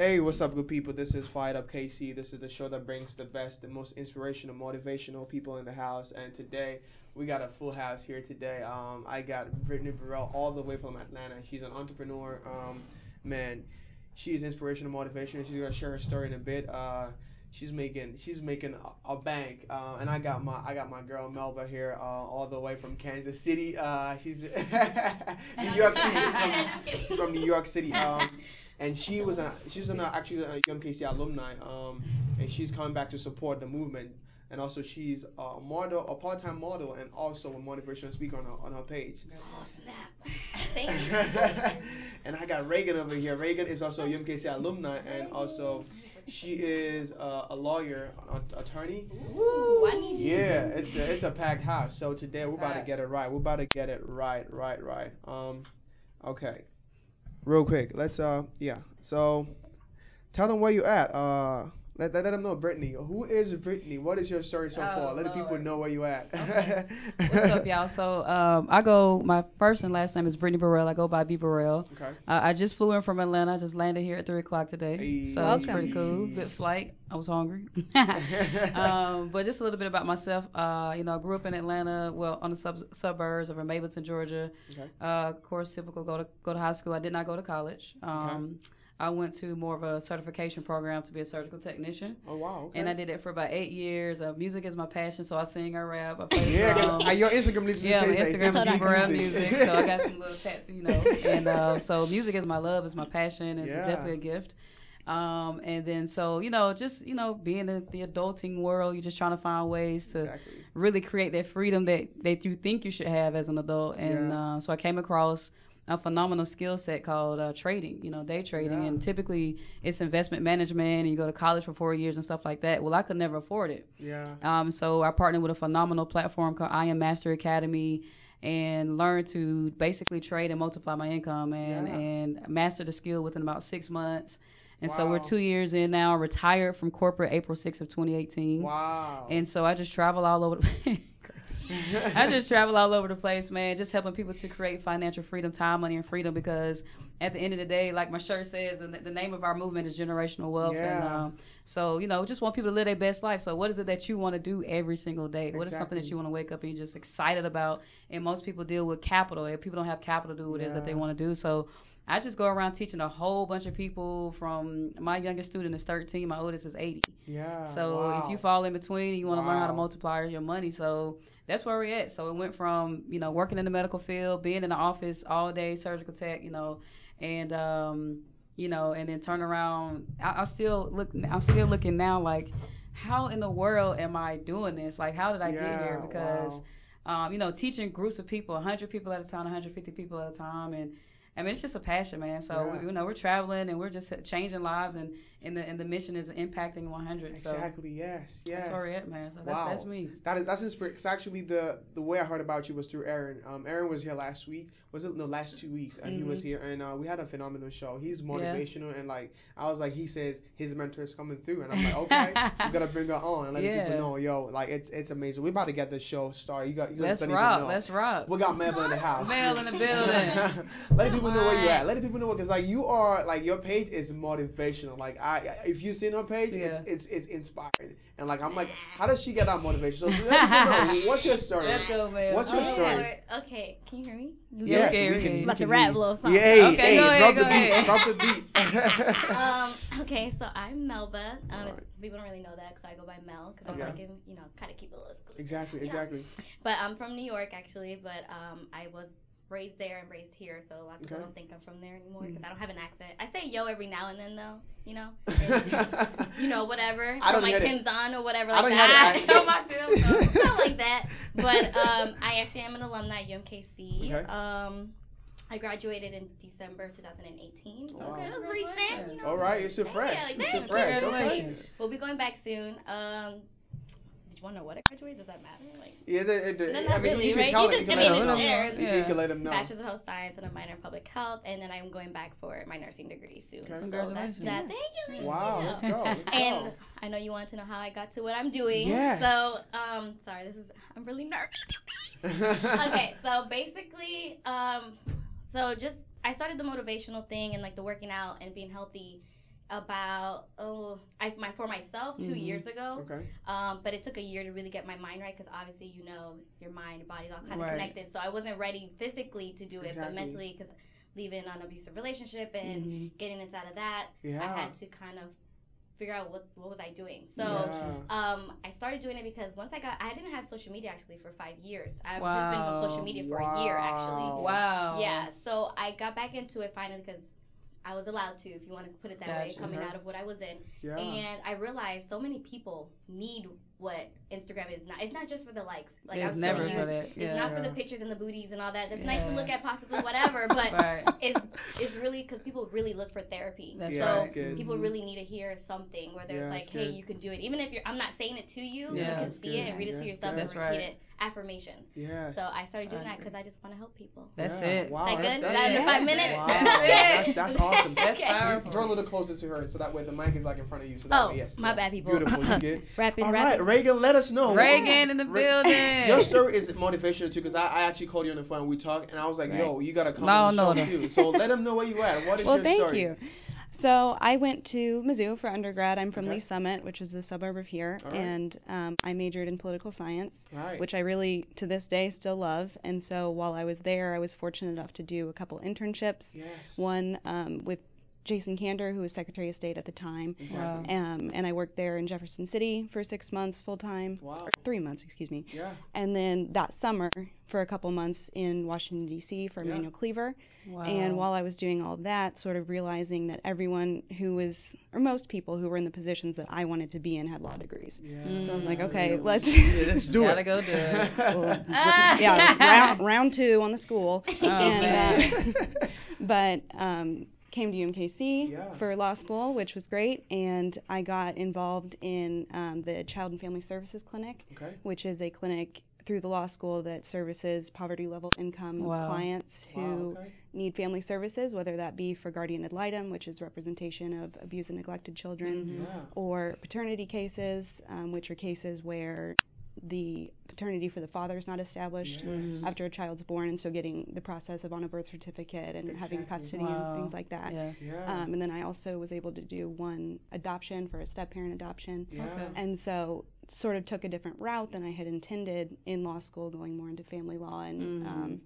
Hey, what's up, good people? This is Fired Up KC. This is the show that brings the best, the most inspirational, motivational people in the house. And today, we got a full house here today. Um, I got Britney Burrell all the way from Atlanta. She's an entrepreneur. Um, man, she's inspirational, motivational. She's gonna share her story in a bit. Uh, she's making she's making a, a bank. Uh, and I got my I got my girl Melba here, uh, all the way from Kansas City. Uh, she's New York City. From, from New York City. Um, and she was a she's an actually a UMKC alumni, um, and she's coming back to support the movement. And also, she's a model, a part-time model, and also a motivational speaker on her on her page. Thank you. and I got Regan over here. Regan is also a UMKC alumni, and also she is uh, a lawyer, an attorney. Ooh, I need you. Yeah, it's a, it's a packed house. So today we're about to get it right. We're about to get it right, right, right. Um, okay, real quick. Let's uh, yeah. So tell them where you at. Uh, let, let, let them know, Britney. Who is Britney? What is your story so Oh, far? Let the people know where you at. Okay. What's up, y'all? So um, I go. My first and last name is Britney Burrell. I go by B Burrell. Okay. Uh, I just flew in from Atlanta. I just landed here at three o'clock today, Hey. so it's Welcome. pretty cool. Good flight. I was hungry. um, but just a little bit about myself. Uh, you know, I grew up in Atlanta. Well, on the sub- suburbs of Mableton, Georgia. Okay. Uh, of course, typical go to go to high school. I did not go to college. Um, I went to more of a certification program to be a surgical technician. Oh wow. Okay. And I did it for about eight years. Uh, music is my passion, so I sing, I rap, I play Yeah, drums. uh, your Instagram to Yeah, my Instagram is. Burrell Music, so I got some little tats, you know. And uh, so music is my love, it's my passion, it's Yeah. definitely a gift. Um, and then so you know, just you know, being in the adulting world, you're just trying to find ways to Exactly. really create that freedom that that you think you should have as an adult. And Yeah. uh, so I came across a phenomenal skill set called uh, trading, you know, day trading, Yeah. and typically it's investment management, and you go to college for four years and stuff like that. Well, I could never afford it. Yeah. Um, so I partnered with a phenomenal platform called IM Mastery Academy and learned to basically trade and multiply my income and, Yeah. and master the skill within about six months. And so we're two years in now, retired from corporate April 6th of 2018. Wow. And so I just travel all over the I just travel all over the place, man, just helping people to create financial freedom, time, money, and freedom. Because at the end of the day, like my shirt says, the, the name of our movement is generational wealth. And Yeah. um, so you know, just want people to live their best life. So what is it that you want to do every single day? What is something that you want to wake up and you're just excited about? And most people deal with capital. If people don't have capital to do what it is that they want to do, so. I just go around teaching a whole bunch of people from my youngest student is 13, my oldest is 80. yeah. So wow. if you fall in between, you want to learn how to multiply your money. So that's where we're at. So it went from you know working in the medical field, being in the office all day, surgical tech, you know, and um, you know, and then turn around. I, I still look. I'm still looking now like, how in the world am I doing this? Like, how did I get here? Because wow. um, you know, teaching groups of people, 100 people at a time, 150 people at a time, and I mean, it's just a passion, man. So Yeah. we, you know, we're traveling and we're just changing lives, and and the and the mission is impacting 100. So Exactly. Yes. Yes. that's where man. So Wow. that's me. That is that's inspir- It's actually the the way I heard about you was through Aaron. Um, Aaron was here last week. Was it no last two weeks? And he was Mhm. here, and uh, we had a phenomenal show. He's motivational, and like I was like, he says his mentor is coming through, and I'm like, okay, you gotta bring her on and let Yeah. people know, yo, like it's it's amazing. We're about to get this show started. You got you Let's rock. Let's rock. We got Mel in the house. Mel in the building. Let people know where you Alright. at. Let people know because like you are like your page is motivational. Like I, if you seen her page, Yeah. it's, it's it's inspiring. And like I'm like, how does she get that motivation? So let people know what's your story. Let's go, Mel. What's your Oh, story? Okay, can you hear me? Yes, okay, we can. About to rap a little something. Yeah, hey, Okay, hey, go ahead, drop go the beat. ahead. Drop the beat. um, okay, so I'm Melba. Um, Alright. People don't really know that because I go by Mel because Okay. I like you know, kind of keep it a little exactly, Yeah. exactly. But I'm from New York actually, but um, I was raised there and raised here, so a lot of people Okay. don't think I'm from there anymore because Mm. I don't have an accent. I say yo every now and then though, you know, and, you know whatever, I don't from like hear it. Tenzon or whatever I like don't hear that. the Show accent. myself, so, something like that. But um, I actually am an alumni at UMKC. Okay. Um, I graduated in December 2018. So Wow. it was recent. You know, All right, you're still Yeah, fresh. like You're that. still fresh. Okay. We'll be going back soon. Um, did you want to know what I graduated? Does that matter? Like, Yeah, the, the, No, I mean, really, you right? tell You it. You I mean, it's there. You can let them know. Bachelor's of Health Science and a minor in Public Health, and then I'm going back for my nursing degree soon. Okay. So that's that. Thank you. Wow, let's go. Let's And go. I know you want to know how I got to what I'm doing. Yeah. So, um, sorry, this is I'm really nervous. okay, so basically, um, so just I started the motivational thing and like the working out and being healthy about oh I my for myself 2 Mhm. years ago. Okay. Um, but it took a year to really get my mind right because obviously you know your mind, and body's all kind of Right. connected. So I wasn't ready physically to do it, but mentally because leaving an abusive relationship and Mhm. getting this out of that, Yeah. I had to kind of figure out what what was I doing. So yeah. um, I started doing it because once I got, I didn't have social media actually for five years. I've just been on social media for a year actually. Wow. Yeah, so I got back into it finally because I was allowed to, if you want to put it that way, coming out of what I was in. yeah. And I realized so many people need what Instagram is not. It's not just for the likes. Like it's was never for that. it's Yeah. not for the pictures and the booties and all that. That's nice to look at, possibly whatever. But right. it's really because people really look for therapy. That's Yeah, so good. people Mhm. really need to hear something where there's Yeah, like, hey, good. you can do it. Even if you're, I'm not saying it to you, Yeah. you can see it and read it to yourself that's and repeat right. it. Affirmations. yeah. So I started doing I that because I just want to help people. That's Yeah. it. Wow. Is that that's- good? that's- Is that five minutes? Wow. That's That's, that's awesome. That's Okay. powerful. Draw a little closer to her so that way the mic is like in front of you. So that Oh, way, yes. my yeah. bad, people. Beautiful. You good? Rapping, All rapping. right, Regan, let us know. Regan in the Re- building. Your story is motivational too, because I, I actually called you on the phone. and We talked, and I was like, "Yo, you gotta come No, on the show no. too." So let them know where you at. What is well, your thank story? you. So I went to Mizzou for undergrad. I'm from Okay. Lee's Summit, which is a suburb of here, right. and um, I majored in political science, Right. which I really, to this day, still love. And so while I was there, I was fortunate enough to do a couple internships. yes. One um, with Jason Kander, who was Secretary of State at the time, Exactly. um, and I worked there in Jefferson City for six months full time, Wow. or three months, excuse me. Yeah. And then that summer for a couple months in Washington D.C. for Yeah. Emanuel Cleaver. Wow. And while I was doing all that, sort of realizing that everyone who was, or most people who were in the positions that I wanted to be in had law degrees. Yeah. So I was like, Mm. okay, let's. Yeah, let's do Gotta it. go do it. Well, Ah. yeah, round round two on the school. Oh, and, uh, but um, came to UMKC Yeah. for law school, which was great, and I got involved in um, the Child and Family Services Clinic, okay. which is a clinic through the law school that services poverty level income Wow. clients who Wow. Okay. need family services, whether that be for guardian ad litem, which is representation of abused and neglected children, Mhm. Yeah. or paternity cases, um, which are cases where the paternity for the father is not established Mhm. after a child's born, and so getting the process of on a birth certificate and having custody Wow. and things like that. Yeah. Yeah. Um, and then I also was able to do one adoption for a step parent adoption. yeah. Okay. And so sort of took a different route than I had intended in law school, going more into family law and Mhm. um,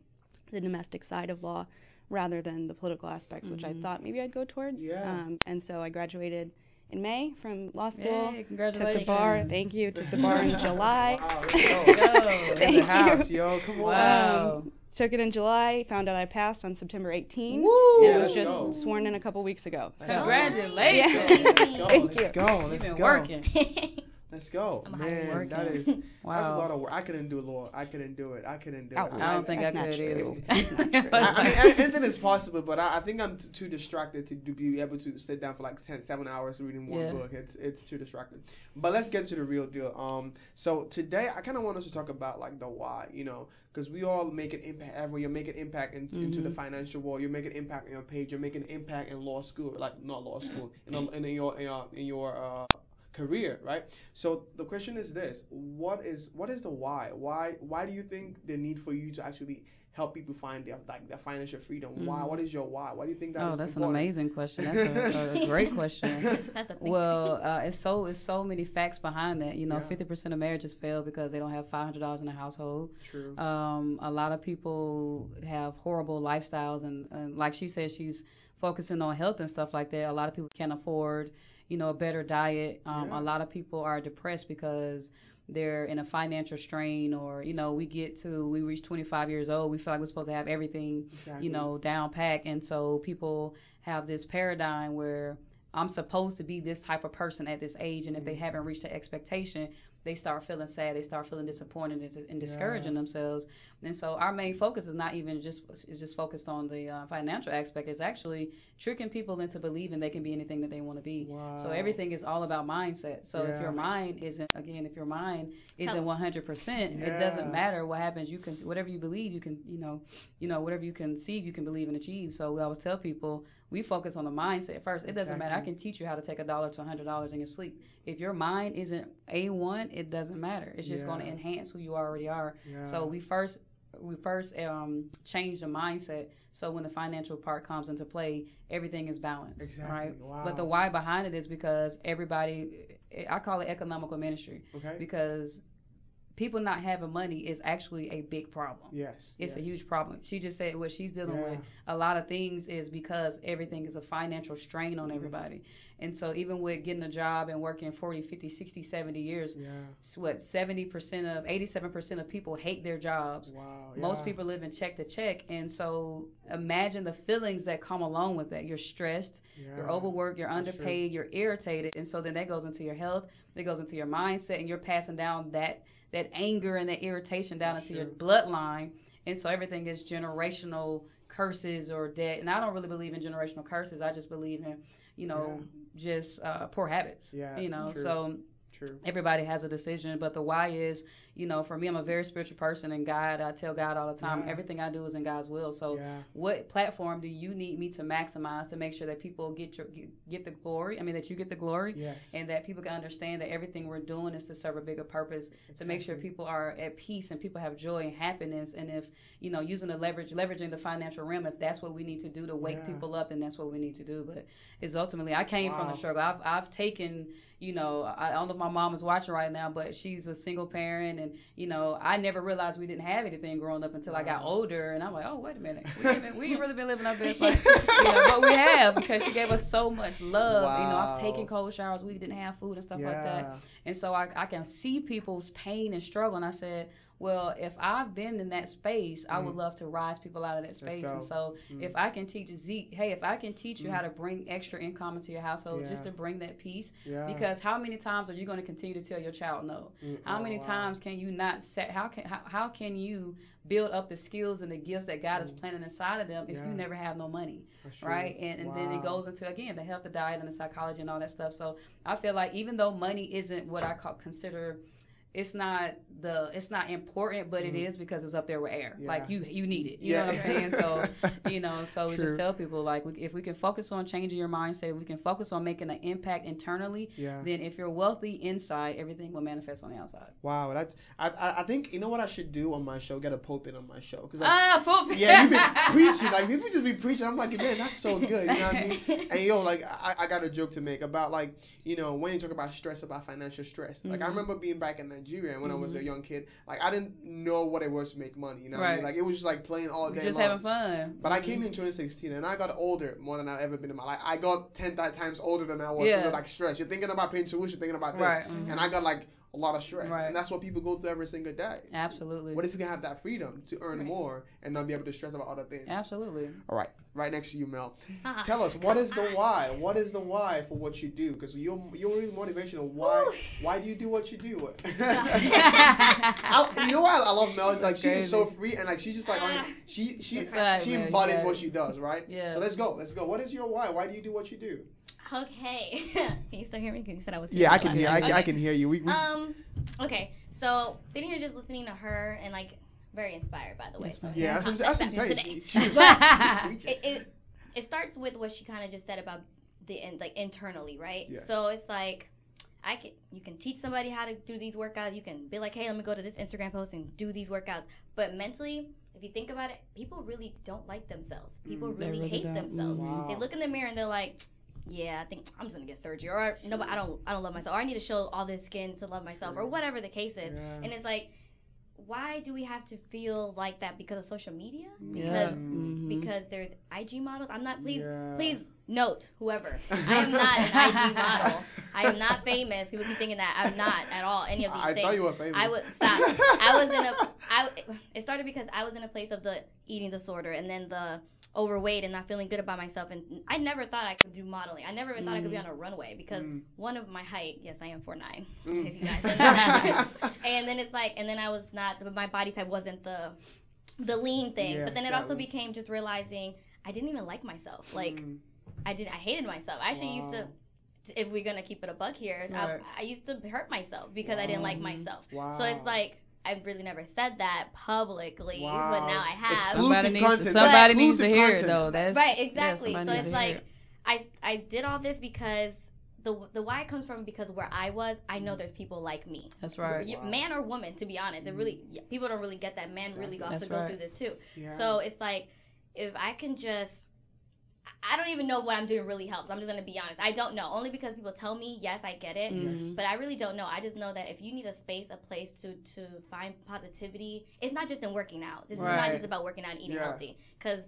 the domestic side of law rather than the political aspects, which I Mhm. thought maybe I'd go towards. Yeah. Um, and so I graduated in May from law school. Yay, Took the bar. Thank you. Took the bar in July. Wow, let's go. Go. In Thank the house, you. yo. Come on. Wow. Um, took it in July. Found out I passed on September 18. Woo. And Yeah, was just go. sworn in a couple weeks ago. Let's So- go. Congratulations. Let's go. Thank Let's you. go. You've been go. working. Let's go. I'm Man, that is working. that's a lot of work. I couldn't do law. I couldn't do it. I couldn't do it. Oh, I don't think I could true. either. That's not true. I, I mean, I- anything is possible, but I, I think I'm t- too distracted to be able to sit down for like 10, seven hours reading one Yeah. book. It's it's too distracting. But let's get to the real deal. Um, so today I kind of want us to talk about like the why, you know, because we all make an impact. Everywhere you make an impact in, into the Mhm. financial world. You make an impact in your page. You make an impact in law school, like not law school, in, a, in your in your in your uh, career, right? So the question is this: What is what is the why? Why why do you think the need for you to actually help people find their like their financial freedom? Why? Mhm. What is your why? Why do you think that Oh, that's an amazing question. That's a, a great question. Well, uh, it's so it's so many facts behind that. You know, Yeah. fifty percent of marriages fail because they don't have five hundred dollars in the household. True. Um, a lot of people have horrible lifestyles, and, and like she said, she's focusing on health and stuff like that. A lot of people can't afford, you know, a better diet. Um, Yeah. A lot of people are depressed because they're in a financial strain, or you know, we get to we reach 25 years old, we feel like we're supposed to have everything, exactly. you know, down pack, and so people have this paradigm where I'm supposed to be this type of person at this age, and if they Mhm. haven't reached the expectation, they start feeling sad, they start feeling disappointed and, and Yeah. discouraging themselves. And so our main focus is not even just is just focused on the uh, financial aspect. It's actually tricking people into believing they can be anything that they want to be. Wow. So everything is all about mindset. So Yeah. if your mind isn't again, if your mind isn't 100%, it doesn't matter what happens. You can whatever you believe, you can you know, you know whatever you conceive, you can believe and achieve. So we always tell people we focus on the mindset first. It doesn't matter. I can teach you how to take a dollar to a hundred dollars in your sleep. If your mind isn't a one, it doesn't matter. It's just going to enhance who you already are. Yeah. So we first we first um change the mindset So when the financial part comes into play, everything is balanced, Exactly. right? Wow. But the why behind it is because everybody, I call it economical ministry Okay. because people not having money is actually a big problem. Yes. It's yes. a huge problem. She just said what she's dealing Yeah. with. A lot of things is because everything is a financial strain on Mhm. everybody. And so even with getting a job and working 40, 50, 60, 70 years, Yeah. what 70% of 87% of people hate their jobs. Wow. Most people live in check to check. And so imagine the feelings that come along with that. You're stressed, Yeah. you're overworked, you're underpaid, you're irritated, and so then that goes into your health, that goes into your mindset, and you're passing down that that anger and that irritation down into your bloodline, and so everything is generational curses or debt. And I don't really believe in generational curses. I just believe in, you know, just uh, poor habits. Yeah, You know, so True. everybody has a decision, but the why is, you know, for me, I'm a very spiritual person, and God, I tell God all the time, Yeah. everything I do is in God's will. So yeah. what platform do you need me to maximize to make sure that people get your get, the glory? I mean that you get the glory Yes. and that people can understand that everything we're doing is to serve a bigger purpose to make sure people are at peace and people have joy and happiness and if you know using the leverage leveraging the financial realm if that's what we need to do to wake Yeah. people up then that's what we need to do but it's ultimately I came from the struggle I've I've taken you know I I don't know if my mom is watching right now but she's a single parent and you know I never realized we didn't have anything growing up until I got older and I'm like oh wait a minute we ain't, been, we ain't really been living our best life you know, but we have because she gave us so much love. You know, I've Wow. taken cold showers. We didn't have food and stuff like that. And so I, I can see people's pain and struggle. And I said, well, if I've been in that space, I would Mm. love to rise people out of that space. And so Mm. if I can teach Zeke, hey, if I can teach you Mm. how to bring extra income into your household just to bring that peace, Yeah. because how many times are you going to continue to tell your child no? Mm, How oh, many wow. times can you not set? How can how, how can you build up the skills and the gifts that God is Mm. planting inside of them if Yeah. you never have no money? True. right? And and then it goes into again the health, the diet, and the psychology and all that stuff. So I feel like even though money isn't what I call consider, it's not the it's not important, but it Mhm. is because it's up there with air. Yeah. Like you you need it. You Yeah. know what I'm saying? So you know, so we just tell people like we, if we can focus on changing your mindset, if we can focus on making an impact internally. Yeah. Then if you're wealthy inside, everything will manifest on the outside. Wow, that's I, I I think you know what I should do on my show. Get a pulpit on my show because Ah, football. yeah, you've been preaching like people just be preaching. I'm like, man, that's so good. You know what I mean? And yo, like I, I got a joke to make about like you know when you talk about stress, about financial stress. Like I Mhm. remember being back in Nigeria when I was a Mhm. young kid. Like I didn't know what it was to make money. You know what I mean? Like it was just like playing all day just long. having fun. But I Mhm. came in 2016 and I got older more than I've ever been in my life. I got 10 times older than I was. Yeah. Like stress. You're thinking about paying tuition, thinking about this. Right. mhm. And I got like a lot of stress. Right. And that's what people go through every single day. Absolutely. What if you can have that freedom to earn Right. more and not be able to stress about other things? Absolutely. All right, right next to you, Mel. Uh-uh. Tell us what is the why? What is the why for what you do? Because you're you're really motivational. Why why do you do what you do? I, you know why I love Mel? It's like she is so free and like she's just like on, ah. she she That's right, she embodies what she does, right? Yeah. So let's go. Let's go. What is your why? Why do you do what you do? Okay. can you still hear me? 'Cause you said I was. Yeah, I can hear. loud. I, I can hear you. We, we Um. Okay. So sitting here just listening to her and like very inspired by the way. Yes, yeah, that's what I'm, I'm Today. saying. She, she was preaching. it, it it starts with what she kind of just said about the in, like internally, right? Yes. So it's like I can you can teach somebody how to do these workouts. You can be like, hey, let me go to this Instagram post and do these workouts. But mentally, if you think about it, people really don't like themselves. People Mm. Really, really hate don't. themselves. Wow. They look in the mirror and they're like. Yeah, I think I'm just gonna get surgery, or no, but I don't, I don't love myself, or I need to show all this skin to love myself, or whatever the case is. Yeah. And it's like, why do we have to feel like that because of social media? Yeah. Because Mhm. because there's IG models. I'm not. Please, Yeah. please note whoever. I am not an IG model. I am not famous. People keep thinking that I'm not at all. Any of these I things. thought you were famous. I was stop. I was in a. I. It started because I was in a place of the eating disorder, and then the overweight and not feeling good about myself. And I never thought I could do modeling. I never even thought I could be Mhm. on a runway because Mm. one of my height. Yes, I am 4'9". Mm. If you guys didn't know. and then it's like, and then I was not. My body type wasn't the the lean thing. Yeah, but then it also was- became just realizing I didn't even like myself. Like Mm. I did. I hated myself. I actually used to. If we're gonna keep it a buck here, Right. I, I used to hurt myself because I didn't like myself. Wow. So it's like I've really never said that publicly, Wow. but now I have. Exclusive Somebody needs, content. somebody needs to Exclusive hear it though. That's right, exactly. somebody so it's like it. I I did all this because the the why comes from because where I was, I know there's people like me. that's right. Wow. Man or woman, to be honest, it really mm-hmm. people don't really get that. Men really also That's go right. through this too. Yeah. So it's like if I can just I don't even know what I'm doing really helps. I'm just gonna be honest. I don't know. Only because people tell me, yes, I get it. Mhm. But I really don't know. I just know that if you need a space, a place to to find positivity, it's not just in working out. This is not just about working out and eating Yeah. healthy. Because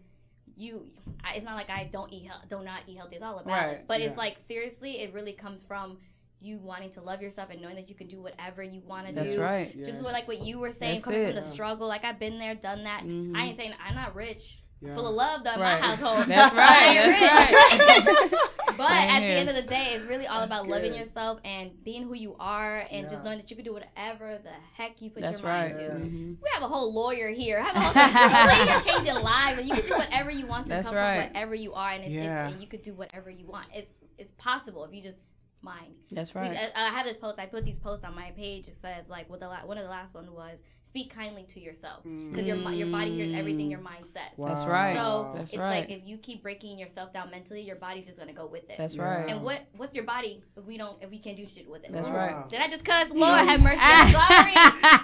you, I, it's not like I don't eat health, do not not eat healthy. It's all about Right. it. But Yeah. it's like seriously, it really comes from you wanting to love yourself and knowing that you can do whatever you want to do. That's do. right. Yeah. Just what, like what you were saying, That's coming it. from the struggle. Like I've been there, done that. Mhm. I ain't saying I'm not rich, Yeah. full of love though in Right. my household. That's right, that's right. but Same at the end of the day, it's really all That's about loving yourself and being who you are, and Yeah. just knowing that you can do whatever the heck you put That's your mind right. to. Yeah. Mhm. We have a whole lawyer here. Have a whole you're changing lives, and you can do whatever you want to That's come right. from whatever you are, and, it's, Yeah. it's, and you could do whatever you want. It's it's possible if you just mind. That's right. I, I have this post. I put these posts on my page. It says like, what the la- one of the last one was, speak kindly to yourself, mm. because your your body hears everything your mind says. That's right. So That's it's right. like if you keep breaking yourself down mentally, your body's just gonna go with it. That's Yeah. right. and what what's your body if we don't if we can't do shit with it? That's Wow. right. Did I just cuss? Lord have mercy. I'm sorry.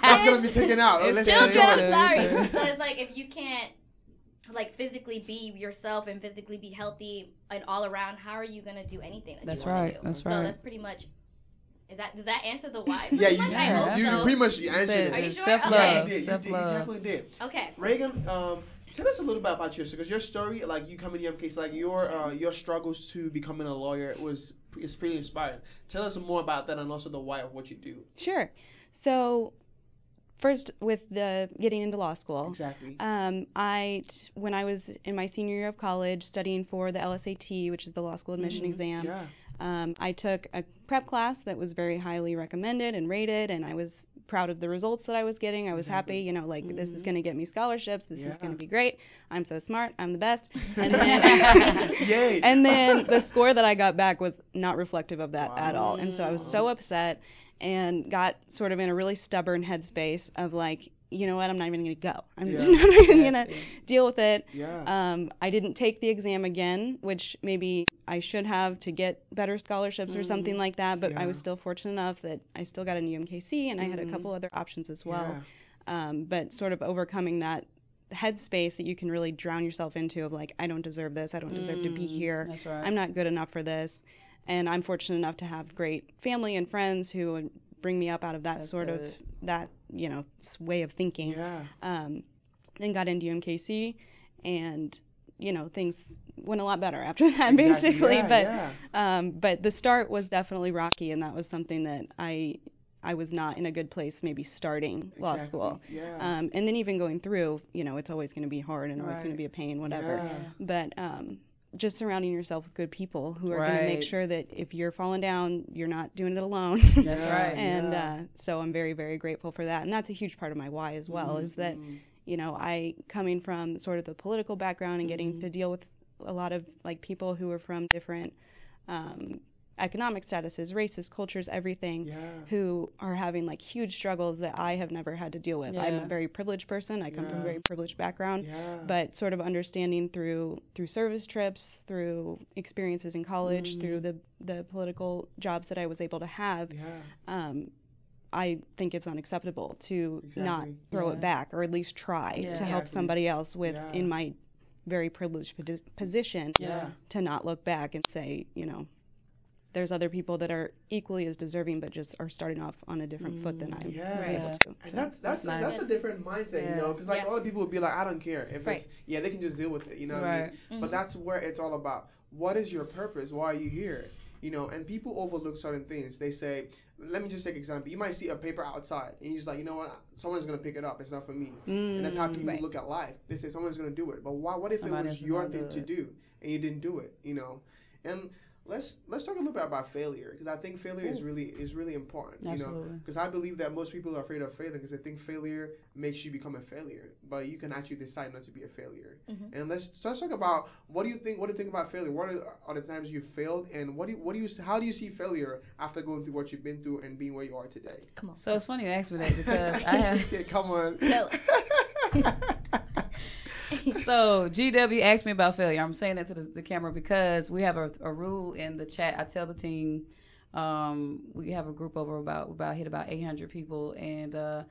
That's gonna be taken out. It's Let's still Children, I'm sorry. so it's like if you can't like physically be yourself and physically be healthy and all around, how are you gonna do anything that That's you want right. to do? That's right. So that's pretty much. Is that does that answer the why? Yeah, you, much? I Yeah, hope you, you so. pretty much answered Said Are it. you sure? Self Okay. Yeah, love. you did. You, Self did. you definitely did. Okay. Regan, um, tell us a little bit about yourself, because your story, like you coming to MKC, like your uh, your struggles to becoming a lawyer was is pretty inspiring. Tell us more about that and also the why of what you do. Sure. So, first with the getting into law school, Exactly. um, I t- when I was in my senior year of college studying for the LSAT, which is the law school admission Mhm. exam, Yeah. Um, I took a prep class that was very highly recommended and rated, and I was proud of the results that I was getting. I was Exactly. happy, you know, like this is Mhm. going to get me scholarships. This is going to be great. I'm so smart. I'm the best. And then, Yay. and then the score that I got back was not reflective of that at all. And so I was so upset and got sort of in a really stubborn headspace of like, you know what, I'm not even going to go. I'm Yeah. just not even going to deal with it. Yeah. Um, I didn't take the exam again, which maybe I should have to get better scholarships or something Mhm. like that. But I was still fortunate enough that I still got an UMKC and I had a couple other options as well. Yeah. Um, but sort of overcoming that headspace that you can really drown yourself into of like, I don't deserve this. I don't deserve to be Mm, here. That's right. I'm not good enough for this. And I'm fortunate enough to have great family and friends who would bring me up out of that That's sort of that you know way of thinking Yeah. um, then got into UMKC, and you know things went a lot better after that, Exactly. basically. Yeah, but yeah. um, but the start was definitely rocky, and that was something that I I was not in a good place maybe starting law school. Yeah. Um, and then even going through, you know, it's always going to be hard and always going to be a pain, whatever. Yeah. But um, just surrounding yourself with good people who are going to make sure that if you're falling down, you're not doing it alone. That's right. and yeah. uh, so I'm very, very grateful for that. And that's a huge part of my why as well, is that Mhm. you know I coming from sort of the political background and getting Mhm. to deal with a lot of like people who are from different um, economic statuses, races, cultures, everything, Yeah. who are having like huge struggles that I have never had to deal with. I'm a very privileged person. I come from a very privileged background Yeah. but sort of understanding through through service trips, through experiences in college, Mhm. through the the political jobs that I was able to have, Yeah. um, I think it's unacceptable to not throw Yeah. it back or at least try Yeah. to help somebody else with Yeah. in my very privileged position Yeah. to not look back and say, you know, there's other people that are equally as deserving but just are starting off on a different foot than I'm Yeah. was able Right. to. And So- that's that's That's that's, nice. a different mindset, you Yeah. know, because like Yeah. a lot of people would be like, I don't care if Right. it's yeah, they can just deal with it, you know. what I mean? Right. But that's where it's all about. What is your purpose? Why are you here? You know, and people overlook certain things. They say, let me just take an example. You might see a paper outside, and you're just like, you know what? Someone's gonna pick it up. It's not for me. Mm, And that's how Mm. people Right. look at life. They say someone's gonna do it, but why? What if Somebody it was your thing do to do and you didn't do it? You know, and let's let's talk a little bit about failure because I think failure is really is really important. You know, because I believe that most people are afraid of failing because they think failure makes you become a failure, but you can actually decide not to be a failure. Mhm. And let's so let's talk about what do you think? What do you think about failure? What are, are the times you failed, and what do you, what do you how do you see failure after going through what you've been through and being where you are today? Come on. So it's funny you asked me that because I have. yeah, come on. So GW asked me about failure. I'm saying that to the, the camera because we have a, a rule in the chat. I tell the team um, we have a group over about about hit about 800 people, and uh,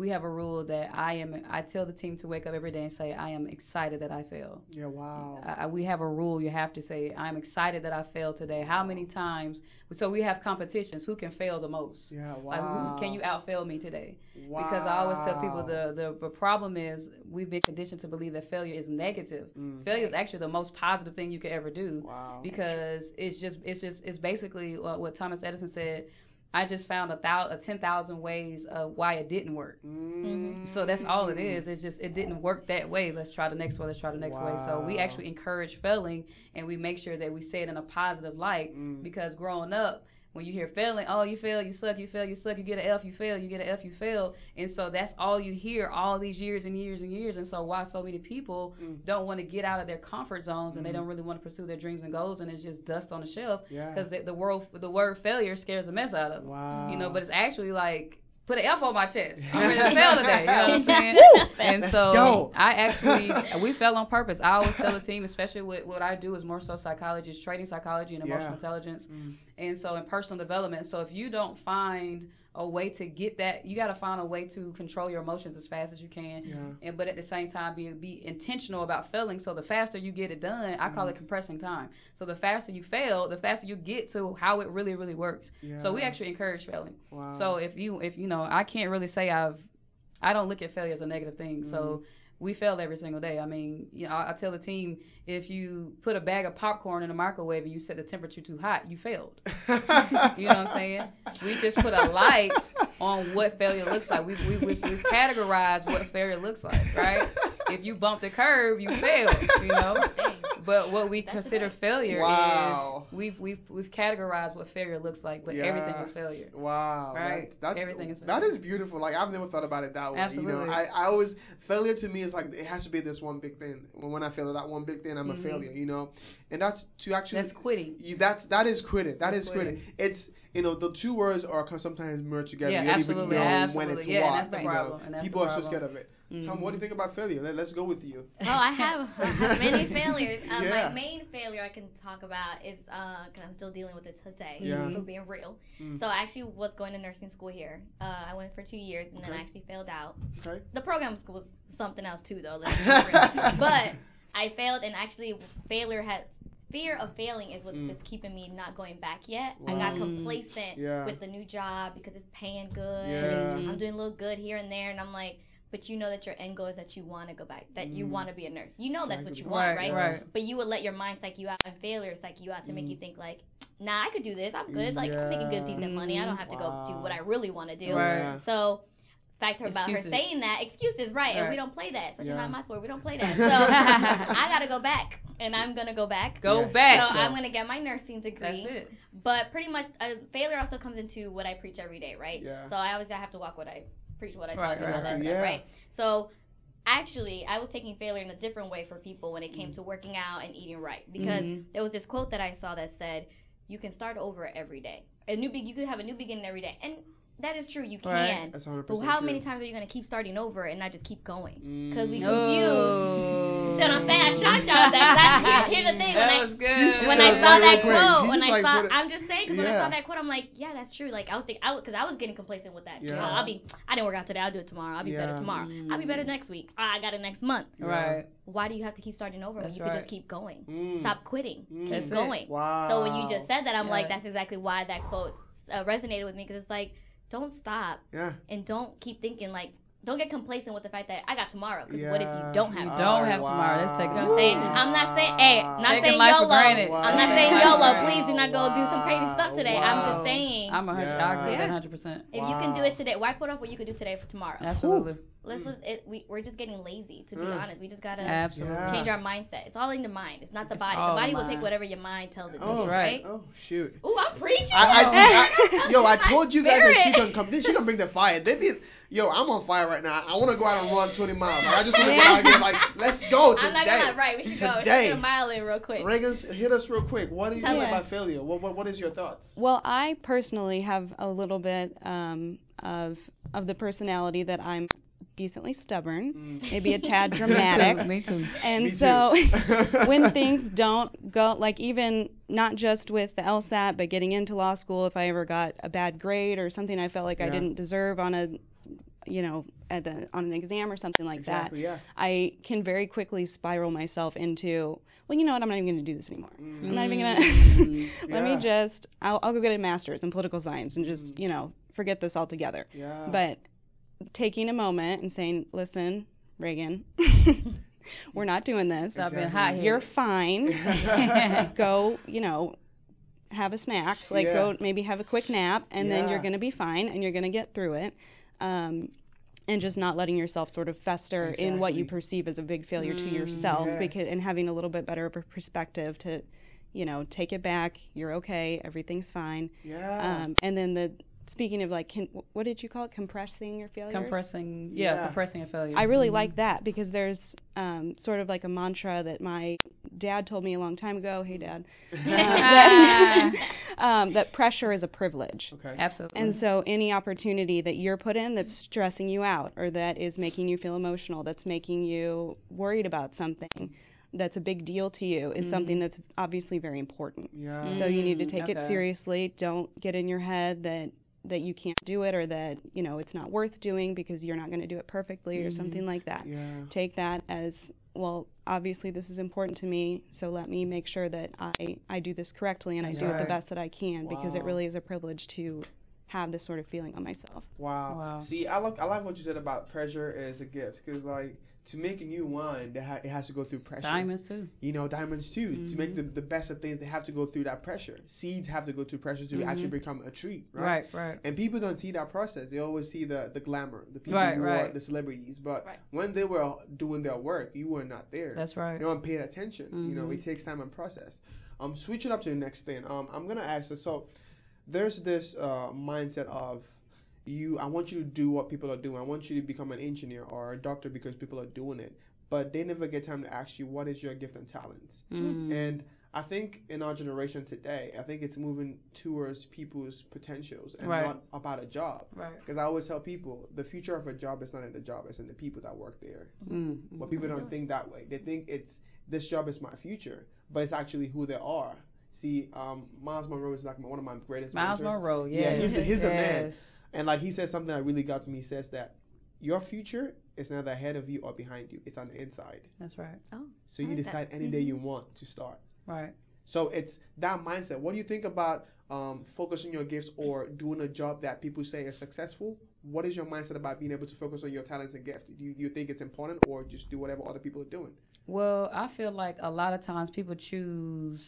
we have a rule that I am. I tell the team to wake up every day and say, "I am excited that I failed." Yeah, wow. I, we have a rule. You have to say, "I'm excited that I failed today." How many times? So we have competitions. Who can fail the most? Yeah, wow. Like, who, can you outfail me today? Wow. Because I always tell people the, the the problem is we've been conditioned to believe that failure is negative. Mm. Failure is actually the most positive thing you could ever do Wow. because it's just it's just it's basically what, what Thomas Edison said. I just found a thousand, ten thousand ways of why it didn't work. Mm. So that's all it is. It's just it didn't work that way. Let's try the next way. Let's try the next way. So we actually encourage failing, and we make sure that we say it in a positive light. Mm. Because growing up, when you hear failing, oh you fail, you suck, you fail, you suck, you get an F, you fail, you get an F, you fail, and so that's all you hear all these years and years and years. And so why so many people Mm. don't want to get out of their comfort zones and they Mhm. don't really want to pursue their dreams and goals, and it's just dust on the shelf Yeah. because the, the world the word failure scares the mess out of them. Wow. You know, but it's actually like put an F on my chest. I'm ready to fail today. You know what I'm saying? And so go. I actually we fell on purpose. I always tell the team, especially with what I do is more so psychology, is trading psychology and emotional Yeah. intelligence, Mm. and so in personal development. So if you don't find a way to get that, you got to find a way to control your emotions as fast as you can. Yeah. And but at the same time, be be intentional about failing. So the faster you get it done, I call Mhm. it compressing time. So the faster you fail, the faster you get to how it really really works. Yeah. So we actually encourage failing. Wow. So if you if you know, I can't really say I've I don't look at failure as a negative thing. Mm-hmm. So we fail every single day. I mean, you know, I, I tell the team if you put a bag of popcorn in the microwave and you set the temperature too hot, you failed. You know what I'm saying? We just put a light on what failure looks like. We we we we've categorized what failure looks like, right? If you bump the curve, you failed. You know. But what we consider failure Wow. is we've we've we've categorized what failure looks like, but everything is failure. Wow. Right. That, that's, Everything is that failure. is beautiful. Like I've never thought about it that way. Absolutely. You know, I, I always failure to me is like it has to be this one big thing. When when I fail at that one big thing, I'm Mhm. a failure. You know, and that's to actually That's quitting. You, that's that is quitting. That That's is quitting. quitting. It's you know the two words are sometimes merged together. Yeah, you don't absolutely, even know when absolutely. it's Yeah, and what. that's the you know. problem, and that's People the are so problem. scared of it. Tom, Mhm. what do you think about failure? Let, let's go with you. Oh, I have, I have many failures. Um, Yeah. My main failure I can talk about is because I'm still dealing with it today. Yeah. For being real. Mm. So I actually was going to nursing school here. Uh, I went for two years and then I actually failed out. Okay. The program was something else too, though. Let's but I failed, and actually failure had fear of failing is what's Mm. keeping me not going back yet. I got complacent Yeah. with the new job because it's paying good. Yeah. I'm doing a little good here and there, and I'm like. But you know that your end goal is that you want to go back, that you Mm. want to be a nurse. You know that's what you want, Right, right? right. But you would let your mind psych you out, and failure psych you out to make Mm. you think like, nah, I could do this. I'm good. Like I'm making good, Yeah. decent money. I don't have to go do what I really want to do. Right. So, fact about her saying that excuses, right? And we don't play that. Especially Yeah. not my sport. We don't play that. So I gotta go back, and I'm gonna go back. Go Yeah. back. So Yeah. I'm gonna get my nursing degree. That's it. But pretty much, uh, failure also comes into what I preach every day, right? Yeah. So I always gotta have to walk what I preach, what I Right, and all right, that stuff, Yeah. right? So actually, I was taking failure in a different way for people when it came to working out and eating right, because Mhm. there was this quote that I saw that said, "You can start over every day. A new be- you could have a new beginning every day," and that is true. You Right. can. That's 100% But how true. many times are you gonna keep starting over and not just keep going? Because we No. confused. You know what I'm saying? I shocked y'all. That, that, here's the thing. That when I, good. when I saw that quote, He when just, I like, saw, put it- I'm just saying, 'cause when I saw that quote, I'm like, yeah, that's true. Like I was thinking, cause I was getting complacent with that. Yeah. Oh, I'll be, I didn't work out today. I'll do it tomorrow. I'll be better Yeah. tomorrow. I'll be better next week. Ah, I got it next month. Yeah. Right. Why do you have to keep starting over when That's you can just keep going? Mm. Stop quitting. Mm. That's Keep it. going. Wow. So when you just said that, I'm like, that's exactly why that quote uh, resonated with me because it's like, don't stop Yeah. and don't keep thinking like, don't get complacent with the fact that I got tomorrow. Because what if you don't have You tomorrow? don't have tomorrow. Let's take it You know what I'm saying? I'm not saying, hey, not Taking saying YOLO. granted. I'm not saying YOLO. Please do not go do some crazy stuff today. I'm just saying, I'm a hundred. Yeah. I agree. Hundred percent. if you can do it today, why put off what you could do today for tomorrow? Absolutely. Let's, Mm. it, we, we're just getting lazy, to be Mm. honest. We just gotta Absolutely. Change our mindset. It's all in the mind. It's not the It's body. The body the will take whatever your mind tells it to Oh, do, right. right? Oh shoot. Ooh, I'm preaching. I, I, now. I, yo, I told you guys that she Spirit. gonna come. She gonna bring the fire. They did. Yo, I'm on fire right now. I want to go out and run 20 miles. I just want to go out and get like, let's go today. I'm not gonna right. We should go. Let's Today. get a mile in real quick. Regan, hit us real quick. What do you Tell think us. about failure? What, what What is your thoughts? Well, I personally have a little bit um, of of the personality that I'm decently stubborn, Mm. maybe a tad dramatic. Me too. Me And so when things don't go like even not just with the LSAT but getting into law school if I ever got a bad grade or something I felt like I didn't deserve on a you know, at the on an exam or something like exactly, that, yeah. I can very quickly spiral myself into, well, you know what, I'm not even going to do this anymore. Mm. I'm not even gonna. Mm. Let me just, I'll, I'll go get a master's in political science and just, Mhm. you know, forget this altogether. Yeah. But taking a moment and saying, listen, Regan, we're not doing this. Stop being Exactly. hot You're fine. go, you know, have a snack. Like Yeah. go maybe have a quick nap, and then you're gonna be fine, and you're gonna get through it. Um, and just not letting yourself sort of fester in what you perceive as a big failure to Mm, yourself, yes. because and having a little bit better of a perspective to, you know, take it back. You're okay. Everything's fine. yeah. Um, and then the speaking of like, can, what did you call it? Compressing your failures. compressing, yeah, Yeah. compressing your failures. I really Mhm. like that because there's um, sort of like a mantra that my dad told me a long time ago. Hey, Dad. That, um, that pressure is a privilege. okay. Absolutely. And so, any opportunity that you're put in that's stressing you out, or that is making you feel emotional, that's making you worried about something, that's a big deal to you, is something Mhm. that's obviously very important. Yeah. So you need to Mm, take it seriously. Don't get in your head that that you can't do it, or that you know it's not worth doing because you're not going to do it perfectly, or Mhm. something like that Yeah. take that as well obviously this is important to me so let me make sure that i i do this correctly and i That's do it the best that i can because it really is a privilege to have this sort of feeling on myself Wow. Wow. See, I like I like what you said about pressure as a gift, because like to make a new wine, that ha- it has to go through pressure. Diamonds too. You know, diamonds too. To make the, the best of things, they have to go through that pressure. Seeds have to go through pressure to actually Mhm. become a tree, right? Right, right. And people don't see that process. They always see the, the glamour, the people Right, who are the celebrities. But Right. when they were doing their work, you were not there. That's right. No one paid attention. You know, Mhm. it takes time and process. Um, switching up to the next thing. Um, I'm gonna ask. you, So, there's this uh, mindset of you. I want you to do what people are doing. I want you to become an engineer or a doctor because people are doing it. But they never get time to ask you what is your gift and talents. Mm. And I think in our generation today, I think it's moving towards people's potentials and Right. not about a job. Right. Because I always tell people the future of a job is not in the job; it's in the people that work there. Mm. But people don't think that way. They think it's this job is my future, but it's actually who they are. See, um, Myles Munroe is like one of my greatest Myles mentors. Munroe, Yeah, yes. he's he's the man. Yes. And like he says something that really got to me. He says that your future is neither ahead of you or behind you. It's on the inside. That's right. Oh, So you I like that. decide any day you want to start. Right. So it's that mindset. What do you think about um, focusing your gifts or doing a job that people say is successful? What is your mindset about being able to focus on your talents and gifts? Do you, you think it's important or just do whatever other people are doing? Well, I feel like a lot of times people choose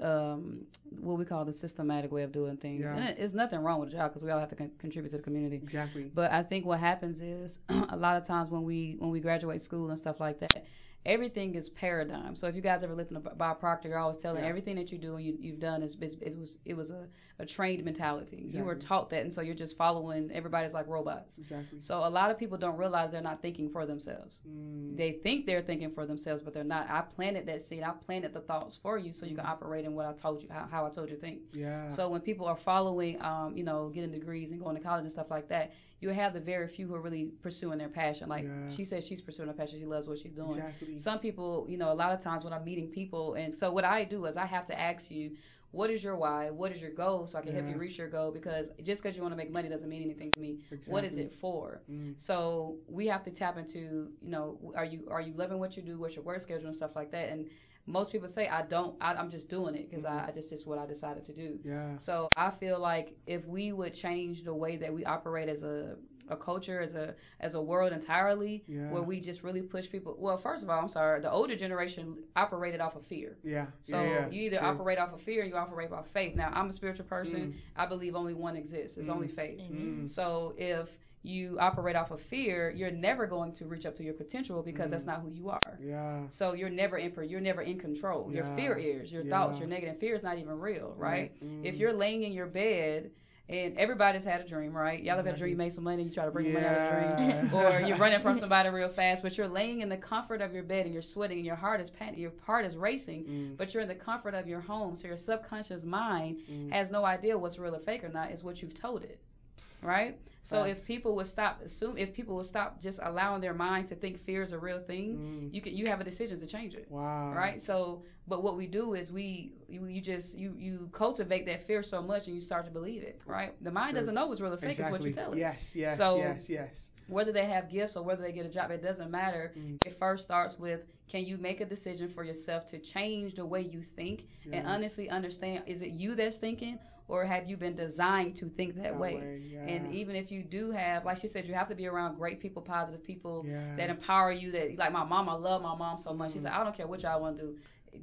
um, what we call the systematic way of doing things. Yeah. And it's nothing wrong with a job because we all have to con- contribute to the community. Exactly. But I think what happens is a lot of times when we when we graduate school and stuff like that, everything is paradigm. So if you guys ever listen to Bob Proctor, you're always telling Yeah. everything that you do and you, you've done is, it was it was a, a trained mentality. You were taught that, and so you're just following. Everybody's like robots. Exactly. So a lot of people don't realize they're not thinking for themselves. Mm, They think they're thinking for themselves, but they're not. I planted that seed. I planted the thoughts for you, so you can Mhm. operate in what I told you, how, how I told you to think. yeah. So when people are following, um, you know, getting degrees and going to college and stuff like that, you have the very few who are really pursuing their passion. Like Yeah. she says, she's pursuing her passion. She loves what she's doing. exactly. Some people, you know, a lot of times when I'm meeting people, and so what I do is I have to ask you, what is your why? What is your goal? So I can help you reach your goal. Because just because you want to make money doesn't mean anything to me. What is it for? Mm, So we have to tap into, you know, are you are you loving what you do? What's your work schedule and stuff like that? And most people say I don't. I, I'm just doing it because Mhm. I, I just it's what I decided to do. yeah. So I feel like if we would change the way that we operate as a a culture, as a as a world entirely, Yeah. where we just really push people. Well, first of all, I'm sorry, the older generation operated off of fear. Yeah. So yeah, yeah. you either True. operate off of fear, or you operate off faith. Now I'm a spiritual person. Mm. I believe only one exists. It's Mm. only faith. Mm. So if you operate off of fear, you're never going to reach up to your potential because that's Mhm. not who you are. Yeah. So you're never in you're never in control. Yeah. Your fear is your Yeah. thoughts, your negative fear is not even real, right? Mm. If you're laying in your bed and everybody's had a dream, right? Y'all have had a dream you made some money, you try to bring the money out of the dream, or you're running from somebody real fast, but you're laying in the comfort of your bed and you're sweating and your heart is pan- your heart is racing, Mm. but you're in the comfort of your home, so your subconscious mind Mm. has no idea what's real or fake or not. It's what you've told it. right? So Facts. if people would stop assume if people would stop just allowing their mind to think fear is a real thing, Mm. you can you have a decision to change it. Wow. Right? So but what we do is we you, you just you you cultivate that fear so much and you start to believe it, right? The mind True. doesn't know what's real or fake, Exactly. it's what you tell it. Yes, yes, So- yes, yes. Whether they have gifts or whether they get a job, it doesn't matter. Mm. It first starts with can you make a decision for yourself to change the way you think and honestly understand is it you that's thinking or have you been designed to think that, way? yeah. And even if you do have, like she said, you have to be around great people, positive people yeah. that empower you. That like my mom, I love my mom so much. She Mm. said, I don't care what y'all want to do,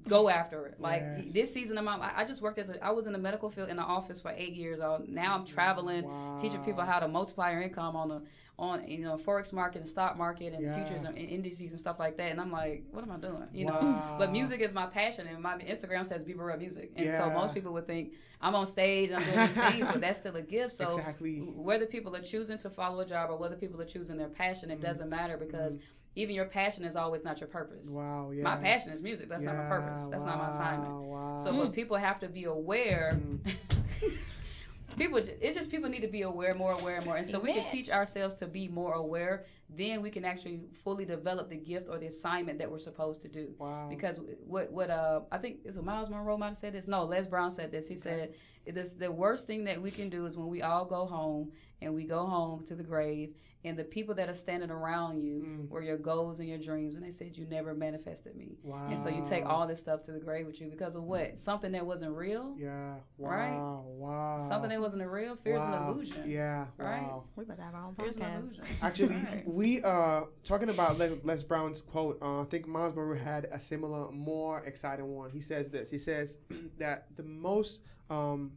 go after it. Like Yes. this season of my, life, I just worked as a, I was in the medical field in the office for eight years. Uh, now I'm traveling, teaching people how to multiply your income on the on you know forex market and stock market and Yeah. futures and indices and stuff like that. And I'm like, what am I doing? You know. But music is my passion, and my Instagram says Be Real Music, and Yeah. so most people would think I'm on stage, I'm doing these things, but that's still a gift. So exactly. whether people are choosing to follow a job or whether people are choosing their passion, it Mm. doesn't matter because Mm. even your passion is always not your purpose. Wow. Yeah. My passion is music. That's not my purpose. That's not my assignment. Wow. So, but people have to be aware. Mm. people, it's just people need to be aware, more aware, more, and so we can teach ourselves to be more aware. Then we can actually fully develop the gift or the assignment that we're supposed to do. Wow. Because what what uh I think is Myles Munroe might have said this. No, Les Brown said this. He Okay. said it is the worst thing that we can do is when we all go home and we go home to the grave and the people that are standing around you Mm. were your goals and your dreams and they said you never manifested me. wow. And so you take all this stuff to the grave with you because of what? Something that wasn't real. Yeah. Wow. Right? Wow. Something that wasn't a real. Fear's wow. an illusion. Yeah. Right? Wow. We about to have our own Fear's podcast. illusion. Actually, Right. we uh talking about Les, Les Brown's quote. Uh, I think Myles Munroe had a similar, more exciting one. He says this. He says that the most um.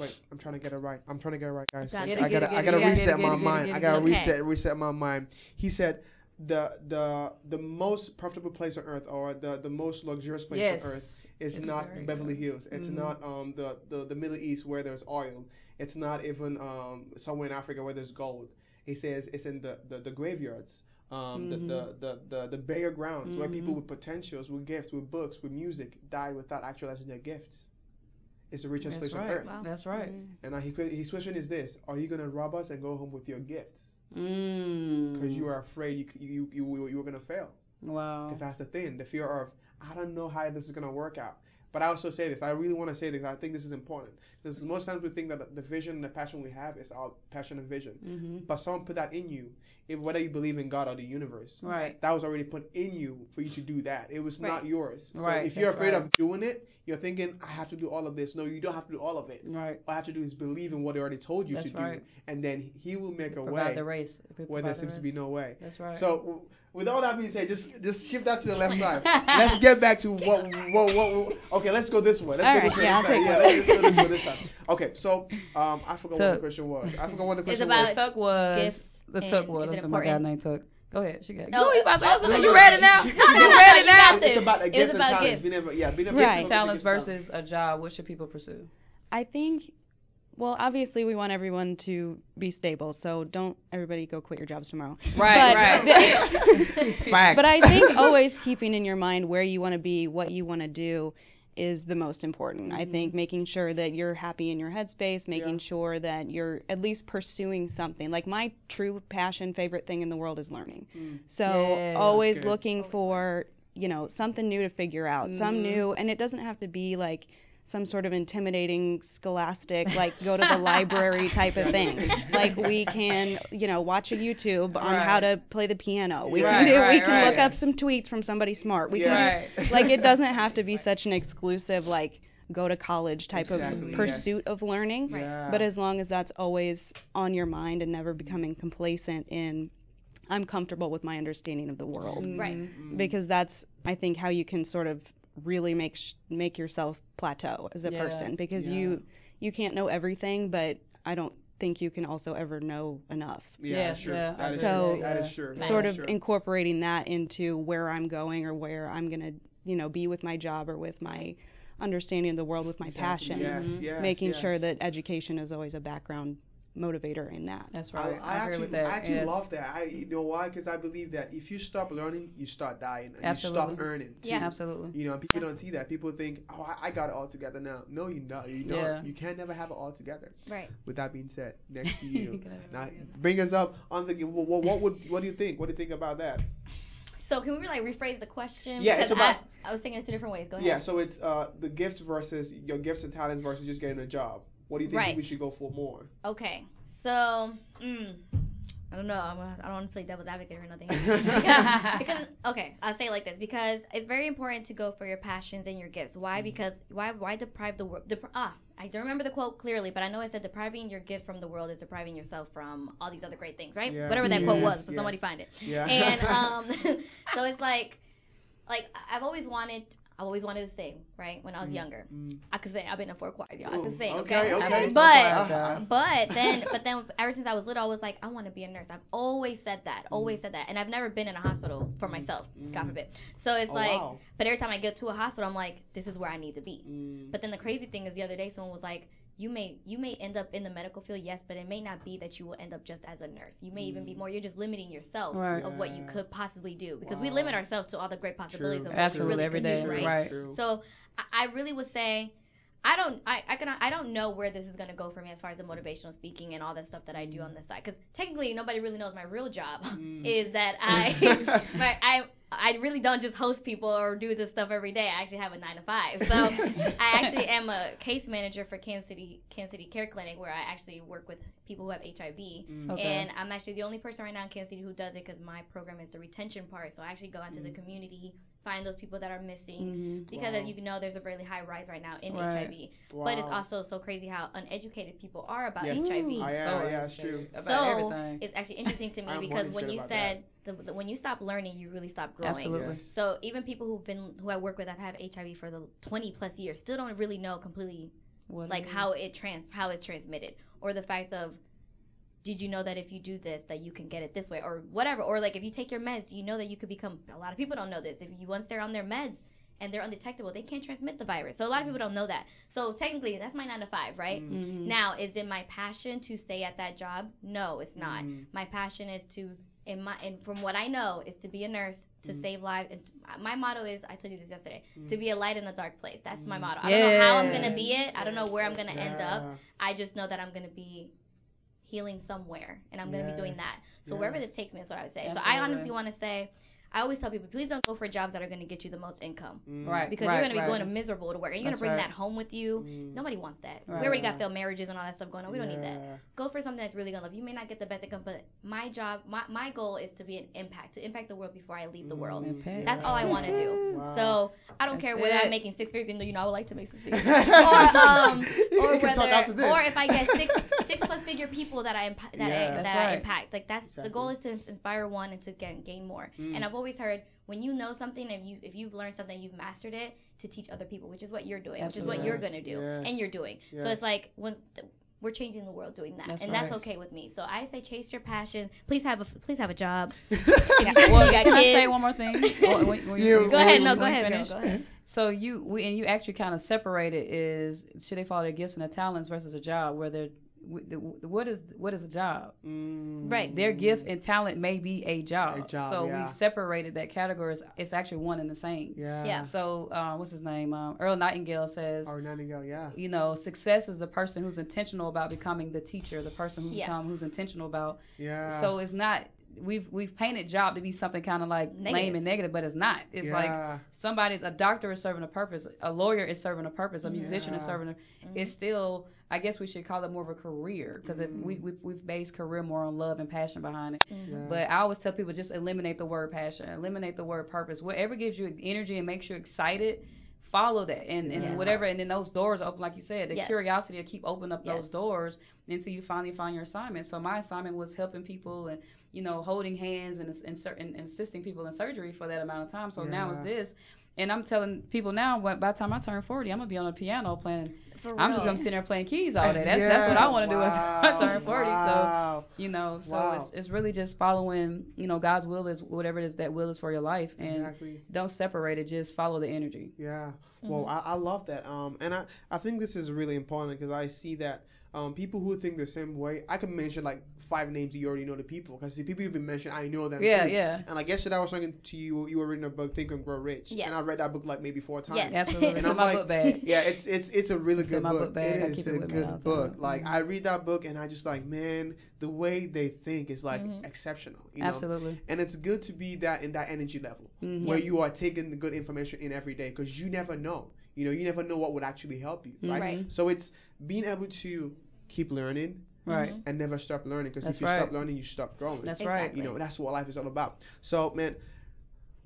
Wait, I'm trying to get it right. I'm trying to get it right, guys. Got I gotta, I gotta reset my mind. I gotta reset, reset my mind. He said the the the most profitable place on earth, or the the most luxurious place Yes. on earth, is It's not Beverly. Hills. It's Mhm. not um the, the the Middle East where there's oil. It's not even um somewhere in Africa where there's gold. He says it's in the the, the graveyards. Um, the, the, the, the, the bare grounds where people Mhm. with potentials, with gifts, with books, with music died without actualizing their gifts. It's the richest That's place on right. earth. Wow. That's right. And uh, he, his question is this: Are you gonna rob us and go home with your gifts? Mm. Because you are afraid you you you you, you were gonna fail. Wow. Because that's the thing, the fear of I don't know how this is gonna work out. But I also say this, I really want to say this. I think this is important because most times we think that the vision and the passion we have is our passion and vision. hmm But someone put that in you, if whether you believe in God or the universe. Right. That was already put in you for you to do that. It was not Right. yours. So Right, if you're that's afraid right. of doing it, you're thinking I have to do all of this. No, you don't have to do all of it. Right. All I have to do is believe in what He already told you That's to right. do, and then He will make a way the race. where there seems to be no way. That's right. So, with all that being said, just just shift that to the left side. let's get back to what what what. what okay, let's go this way. Let's All go right, this way. yeah, I'll this take side. one. yeah, let's go this way this time. Okay, so um, I forgot what the question was. I forgot what the question It's question about was. Tuck was the Tuck was. is it That's my guy important? named Tuck. Go ahead. She got. No, No, you about to no, no, you no, ready no, now? you- no, no, ready now? It's about a It gift was and about talent. gifts. Being able, yeah, being able Right. to Talents versus a job. What should people pursue? I think, well, obviously we want everyone to be stable, so don't everybody go quit your jobs tomorrow. Right, But- right. Fact. But I think always keeping in your mind where you want to be, what you want to do, is the most important. I Mhm. think making sure that you're happy in your headspace, making Yeah. sure that you're at least pursuing something. Like my true passion, favorite thing in the world is learning. Mm. So Yeah. always looking for, you know, something new to figure out, some Mhm. new, and it doesn't have to be like some sort of intimidating, scholastic, like go to the library type of thing. Like we can, you know, watch a YouTube on how to play the piano. We Right, can do, we can right. look up some tweets from somebody smart. We Yeah. can, Right. like it doesn't have to be such an exclusive like go to college type Exactly, of yes. pursuit of learning. Yeah. But as long as that's always on your mind and never becoming complacent in, I'm comfortable with my understanding of the world, Right. Mm. because that's I think how you can sort of really make sh- make yourself plateau as a Yeah. person because Yeah. you you can't know everything, but I don't think you can also ever know enough. Yeah, Yeah, that's true. yeah, That is So- true. That Yeah. is true. Right. That sort of true. incorporating that into where I'm going or where I'm gonna you know be with my job or with my understanding of the world with my Exactly. passion. Yes, Mhm. yes, making yes. sure that education is always a background motivator in that. That's right. I, I, agree actually, with that. I actually yes. love that. I, you know why? Because I believe that if you stop learning, you start dying. And You stop earning. Too. Yeah. Absolutely. You know, and people don't see that. People think, oh, I, I got it all together now. No, you not. You don't. Yeah. You can never have it all together. Right. With that being said, next to you. Now, bring us up on the. What, what, what would? What do you think? What do you think about that? So can we like rephrase the question? Yeah, it's about- I, I was thinking it two different ways. Go ahead. Yeah. So it's uh the gifts versus your gifts and talents versus just getting a job. What do you think Right. we should go for more? Okay. So, mm, I don't know. I'm a, I don't want to play devil's advocate or nothing. because, okay, I'll say it like this because it's very important to go for your passions and your gifts. Why? Because why? Why deprive the world? Dep- ah, I don't remember the quote clearly, but I know it said depriving your gift from the world is depriving yourself from all these other great things, right? Yeah. Whatever that quote was, so yes. somebody find it. Yeah. And um, so it's like, like I've always wanted. I've always wanted to sing, right? When I was Mm, younger, mm. I could sing. I've been in four choirs, y'all. I Ooh, could sing. okay, okay. But Uh-huh. but then, but then, ever since I was little, I was like, I want to be a nurse. I've always said that, always Mm. said that, and I've never been in a hospital for myself. God Mm. forbid. So it's Oh, like, wow. but every time I get to a hospital, I'm like, this is where I need to be. Mm. But then the crazy thing is, the other day, someone was like, you may you may end up in the medical field, yes, but it may not be that you will end up just as a nurse. You may even be Mm. more. You're just limiting yourself Right. of what you could possibly do because we limit ourselves to all the great possibilities True. of what we Absolutely, really every could day, do, True, right. true. so I, I really would say I don't I I can I don't know where this is gonna go for me as far as the motivational speaking and all that stuff that I do on the side because technically nobody really knows my real job Mm. is that I my, I I really don't just host people or do this stuff every day. I actually have a nine to five. So I actually am a case manager for Kansas City Kansas City Care Clinic where I actually work with people who have HIV. Mm. Okay. And I'm actually the only person right now in Kansas City who does it because my program is the retention part. So I actually go out to the Mm. community, find those people that are missing. Mhm. Because Wow. as you know, there's a really high rise right now in Right. HIV. Wow. But it's also so crazy how uneducated people are about Yes. HIV. I am, So yeah, it's true. About So everything. it's actually interesting to me because when you said the, the, when you stop learning, you really stop growing. Absolutely. Yes. So even people who've been who I work with that have HIV for the 20 plus years still don't really know completely What like how it trans how it's transmitted or the fact of did you know that if you do this that you can get it this way or whatever or like if you take your meds do you know that you could become a lot of people don't know this if you once they're on their meds and they're undetectable they can't transmit the virus so a lot of people don't know that so technically that's my nine to five right Mm. Mhm. now is it my passion to stay at that job no it's not Mm. my passion is to in my and from what i know is to be a nurse to Mm. save lives and my motto is i told you this yesterday Mm. to be a light in a dark place that's my Mm. motto i don't know how i'm gonna be it i don't know where i'm gonna end up I just know that I'm going to be healing somewhere, and I'm going to Yeah. be doing that. So Yeah. wherever this takes me is what I would say. So I honestly want to say, I always tell people, please don't go for jobs that are going to get you the most income. Mm. Right. Because you're going to be right. going to miserable to work. And you're going to bring right. that home with you. Mm. Nobody wants that. Right. We already got failed marriages and all that stuff going on. We don't need that. Go for something that's really going to love you. You may not get the best income, but my job, my, my goal is to be an impact, to impact the world before I leave the world. Mm. Impact. That's all I want to do. Wow. So I don't That's care whether it. I'm making six figures, even though you know I would like to make six figures, or um, or You can talk whether, or if I get six six plus figure people that I impa- that Yeah. I, that I right. impact. Like that's the goal is to inspire one and to gain gain more. Mm. And I've always heard when you know something, if you if you've learned something, you've mastered it, to teach other people, which is what you're doing, which is what Absolutely. you're gonna do, Yes. and you're doing. So it's like when. Th- we're changing the world doing that, That's and right. that's okay with me. So I say chase your passion. Please have a please have a job. Well, You got can I kids. say one more thing? Or when- when You- Go ahead, no, go ahead, girl, go ahead. So you we, and you actually kind of separated is should they follow their gifts and their talents versus a job where they're w- the- what is what is a job? Mm. Right, Their gift and talent may be a job. A job, so yeah. we separated that category. It's, it's actually one and the same. Yeah. Yeah. So uh, what's his name? Um, Earl Nightingale says, Or Nightingale, yeah. you know, success is the person who's intentional about becoming the teacher, the person who's Yeah. become who's intentional about. Yeah. So it's not. We've we've painted job to be something kind of like lame and negative, but it's not. It's like yeah. somebody's a doctor is serving a purpose, a lawyer is serving a purpose, a musician is serving a. It's still, I guess we should call it more of a career because Mm. we we we've based career more on love and passion behind it. Mhm. Yeah. But I always tell people just eliminate the word passion, eliminate the word purpose. Whatever gives you energy and makes you excited, follow that, and Yeah. and whatever, and then those doors open, like you said, the Yes. curiosity will keep opening up Yes. those doors until you finally find your assignment. So my assignment was helping people and you know holding hands and and, cer- and, and assisting people in surgery for that amount of time. So now it's this. And I'm telling people now, by by the time I turn 40, I'm gonna be on a piano playing. For I'm just gonna sit there playing keys all day. That's that's what I want to do when I turn 40. So you know so Wow. it's, it's really just following you know god's will is whatever it is that will is for your life and exactly. don't separate it just follow the energy Yeah. Well, Mhm. I, I love that. Um, and I, I think this is really important because I see that um, people who think the same way, I can mention like five names you already know the people because the people you've been mentioned, I know them. Yeah, too. yeah. And like yesterday, I was talking to you. You were reading a book, Think and Grow Rich. Yes. And I read that book like maybe four times. Yeah, Absolutely. And I'm my like- book bag. Yeah, it's it's it's a really It's good my book. book bag. I It is keep a with good book. time. Like. I read that book and I just like, man, the way they think is like Mhm. exceptional. You know? Absolutely. And it's good to be that in that energy level Mhm. where you are taking the good information in every day because you never know. You know, you never know what would actually help you, right? Right. So it's being able to keep learning Right. Mhm. and never stop learning because if you right. stop learning, you stop growing. That's Exactly. right. you know, that's what life is all about. So, man,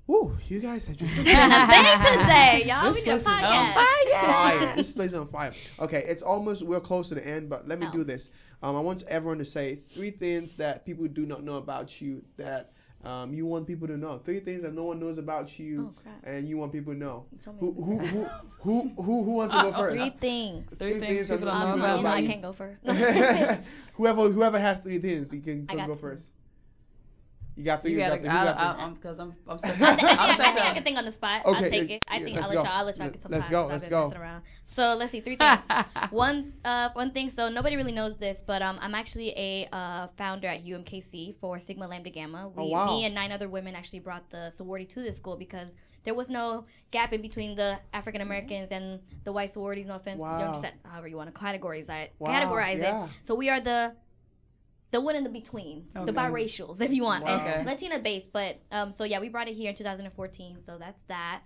woo, you guys have just Big today, y'all. This We did a place is podcast. fire. This place is on fire. Okay, it's almost we're close to the end, but let me Oh. do this. Um, I want everyone to say three things that people do not know about you that um, you want people to know. Three things that no one knows about you Oh and you want people to know. You told me Who who who who who, who wants to go first? Three things. Three things that people no don't one know knows you I can't go first. whoever whoever has three things, you can I go, go first. You got three. You got gotta. three. I, Who got I, three? I'm because I'm. I'm. I, think, I, think, I, think I can think on the spot. I'll Okay, take yeah, it. I yeah, think let's I'll let go. y'all. I'll let y'all Let- get some let's time. go, let's go. So let's see, three things. one uh one thing so nobody really knows this but um i'm actually a uh founder at umkc for sigma lambda gamma we Oh, wow. me and nine other women actually brought the sorority to this school because there was no gap in between the african americans and the white sororities no offense you Wow. understand however you want to categorize that Wow, categorize yeah. it so we are the the one in the between, the Okay. biracials, if you want, Wow. Okay. Latina based. But um, so yeah, we brought it here in 2014. So that's that.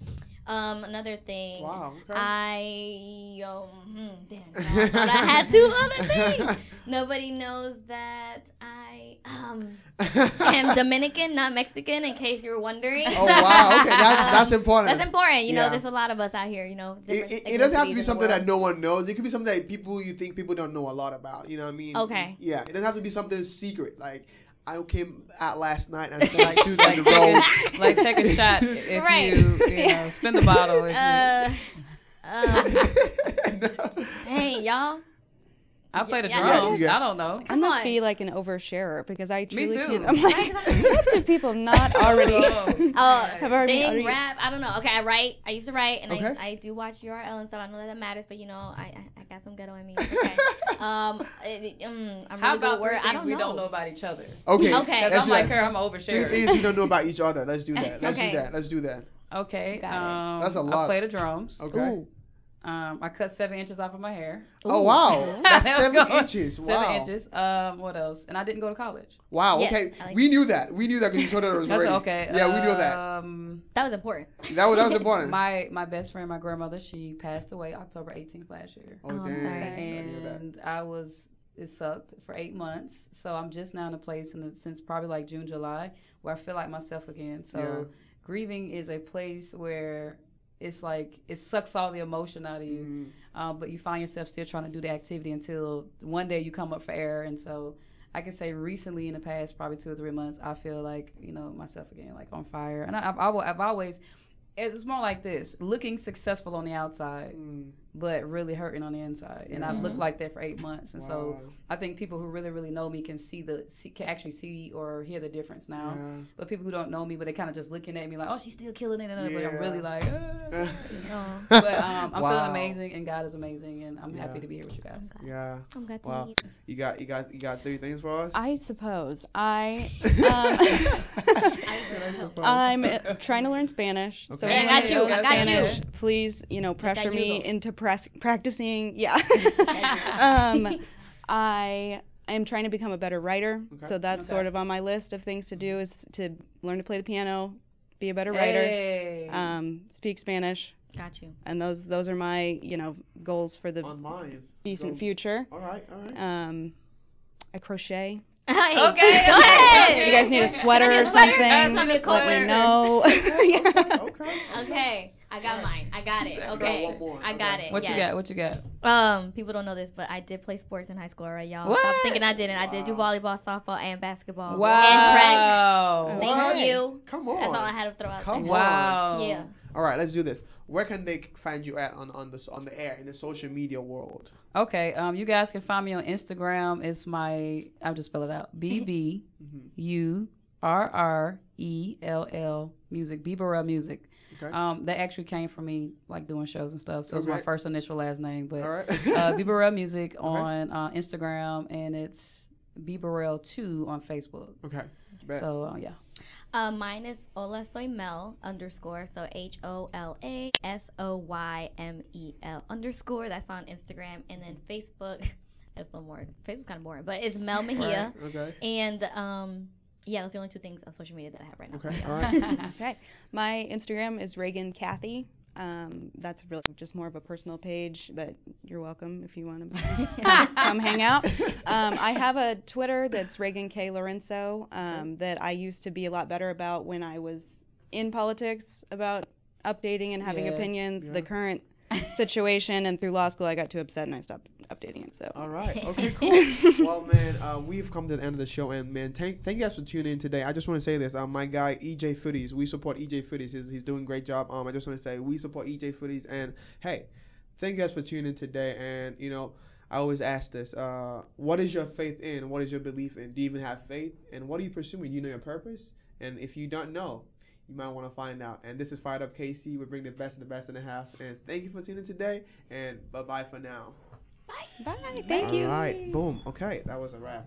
Um, another thing. Wow. Okay. I um damn, I thought I had two other things. Nobody knows that I um am Dominican, not Mexican, in case you're wondering. Oh, wow. Okay, that's- that's Um, important. That's important. You know, there's a lot of us out here. You know, It, it, it doesn't have to be something that no one knows. It could be something that people you think people don't know a lot about. You know what I mean? Okay. Yeah. It doesn't have to be something secret. Like I came out last night and I said like two like, in a take row. a, like take a shot if Right. you you know spin the bottle. If Uh, you, um, dang, y'all. I play the yeah. drums. Yeah. I don't know. I Come must be like an oversharer because I truly too. feel I'm like what if people not already Oh. Have already, sing, already rap. I don't know. Okay, I write. I used to write, and Okay. I I do watch URL and stuff. I know that, that matters, but you know, I I, I got some ghetto in me. Okay. um, it, it- mm, I'm How really about with I don't we know. don't know about each other? Okay. Okay. Because let's I'm do like her, I'm an Three oversharer. things we don't know about each other. Let's do that. Let's Okay. do that. Let's do that. Okay. Got it. Um, That's a lot. I play the drums. Okay. Ooh. Um, I cut seven inches off of my hair. Oh wow. That's seven we go. inches. Seven inches. Um, what else? And I didn't go to college. Wow. Yes, okay. Like we knew that. We knew that because you told us it was That's already. okay. Yeah, we knew that. Um, That was important. That was that was important. my my best friend, my grandmother, she passed away October 18th last year. oh Oh, I'm dang. sorry. I and I was it sucked for eight months. So I'm just now in a place in the, since probably like June, July, where I feel like myself again. So Yeah. grieving is a place where it's like it sucks all the emotion out of you, Mhm. um, but you find yourself still trying to do the activity until one day you come up for air. And so I can say recently in the past probably two or three months, I feel like you know myself again, like on fire. And I, I've I've always it's more like this: looking successful on the outside, Mm. but really hurting on the inside. And I've looked like that for eight months. And so I think people who really, really know me can see the see, can actually see or hear the difference now. Yeah. But people who don't know me, but they kind of just looking at me like, oh, she's still killing it, and but I'm really like, ah. Oh, but um, I'm Wow. feeling amazing, and God is amazing, and I'm Yeah. happy to be here with you guys. I'm glad. Yeah. I'm glad to Wow. meet you. You got you got you got three things for us. I suppose I I um, I'm uh, trying to learn Spanish. Okay. So Yeah, I anyone got you, I got Spanish, you. please, you know, pressure me into pres- practicing. Yeah. Got um, I am trying to become a better writer. Okay. So that's Okay. sort of on my list of things to do is to learn to play the piano, be a better writer, Hey. um, speak Spanish, Got you. and those those are my you know goals for the On decent Go- future. All right. All right. Um, I crochet. Hey, Okay, go ahead. okay. You guys need a sweater or need a sweater. something? Tell me a Let me know. Yeah. okay. Okay, I got mine. I got it. Okay. I got it. what you yes. got? What you got? Um, people don't know this, but I did play sports in high school, right, y'all? What? Stop thinking I didn't. I did do volleyball, softball, and basketball. Wow. And track. What? Thank you. Come on. That's all I had to throw out Come there. Wow. Yeah. All right. Let's do this. Where can they find you at on on the on the air in the social media world? Okay. Um, you guys can find me on Instagram. It's my I'll just spell it out. B B Mm-hmm. U R R E L L music. B Burrell music. Okay. Um, that actually came from me like doing shows and stuff. So it's my first initial last name, but All right. uh, B Burrell Music on uh, Instagram and it's B Burrell two on Facebook. okay. So uh, yeah. Um, mine is Hola Soy Mel underscore. So H O L A S O Y M E L underscore. That's on Instagram. And then Facebook. That's one more. Facebook's kind of boring, but it's Mel Mejia. Right, Okay. And um, yeah, those are the only two things on social media that I have right now. Okay. All right. okay. My Instagram is Regan Kathy. Um, that's really just more of a personal page but you're welcome if you want to come hang out. Um, I have a Twitter that's Regan K Lorenzo um, that I used to be a lot better about when I was in politics about updating and having Yeah. opinions. Yeah. The current situation and through law school, I got too upset and I stopped updating it. So. All right. Okay. Cool. well, man, uh, we've come to the end of the show, and man, thank thank you guys for tuning in today. I just want to say this. Um, my guy EJ Footies, we support EJ Footies. He's, he's doing a great job. Um, I just want to say we support EJ Footies, and hey, thank you guys for tuning in today. And you know, I always ask this: uh, What is your faith in? What is your belief in? Do you even have faith? And what are you pursuing? Do you know your purpose? And if you don't know, you might want to find out. And this is Fired Up KC. We bring the best and the best in the house. And thank you for tuning in today. And bye bye for now. Bye. Bye. Thank you. All right. Boom. Okay. That was a wrap.